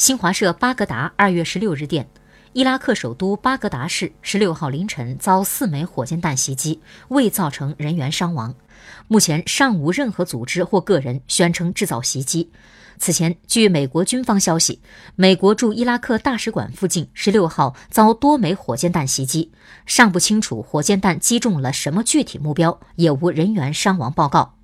新华社巴格达二月十六日电伊拉克首都巴格达市十六号凌晨遭四枚火箭弹袭击未造成人员伤亡。目前尚无任何组织或个人宣称制造袭击。此前据美国军方消息美国驻伊拉克大使馆附近十六号遭多枚火箭弹袭击尚不清楚火箭弹击中了什么具体目标也无人员伤亡报告。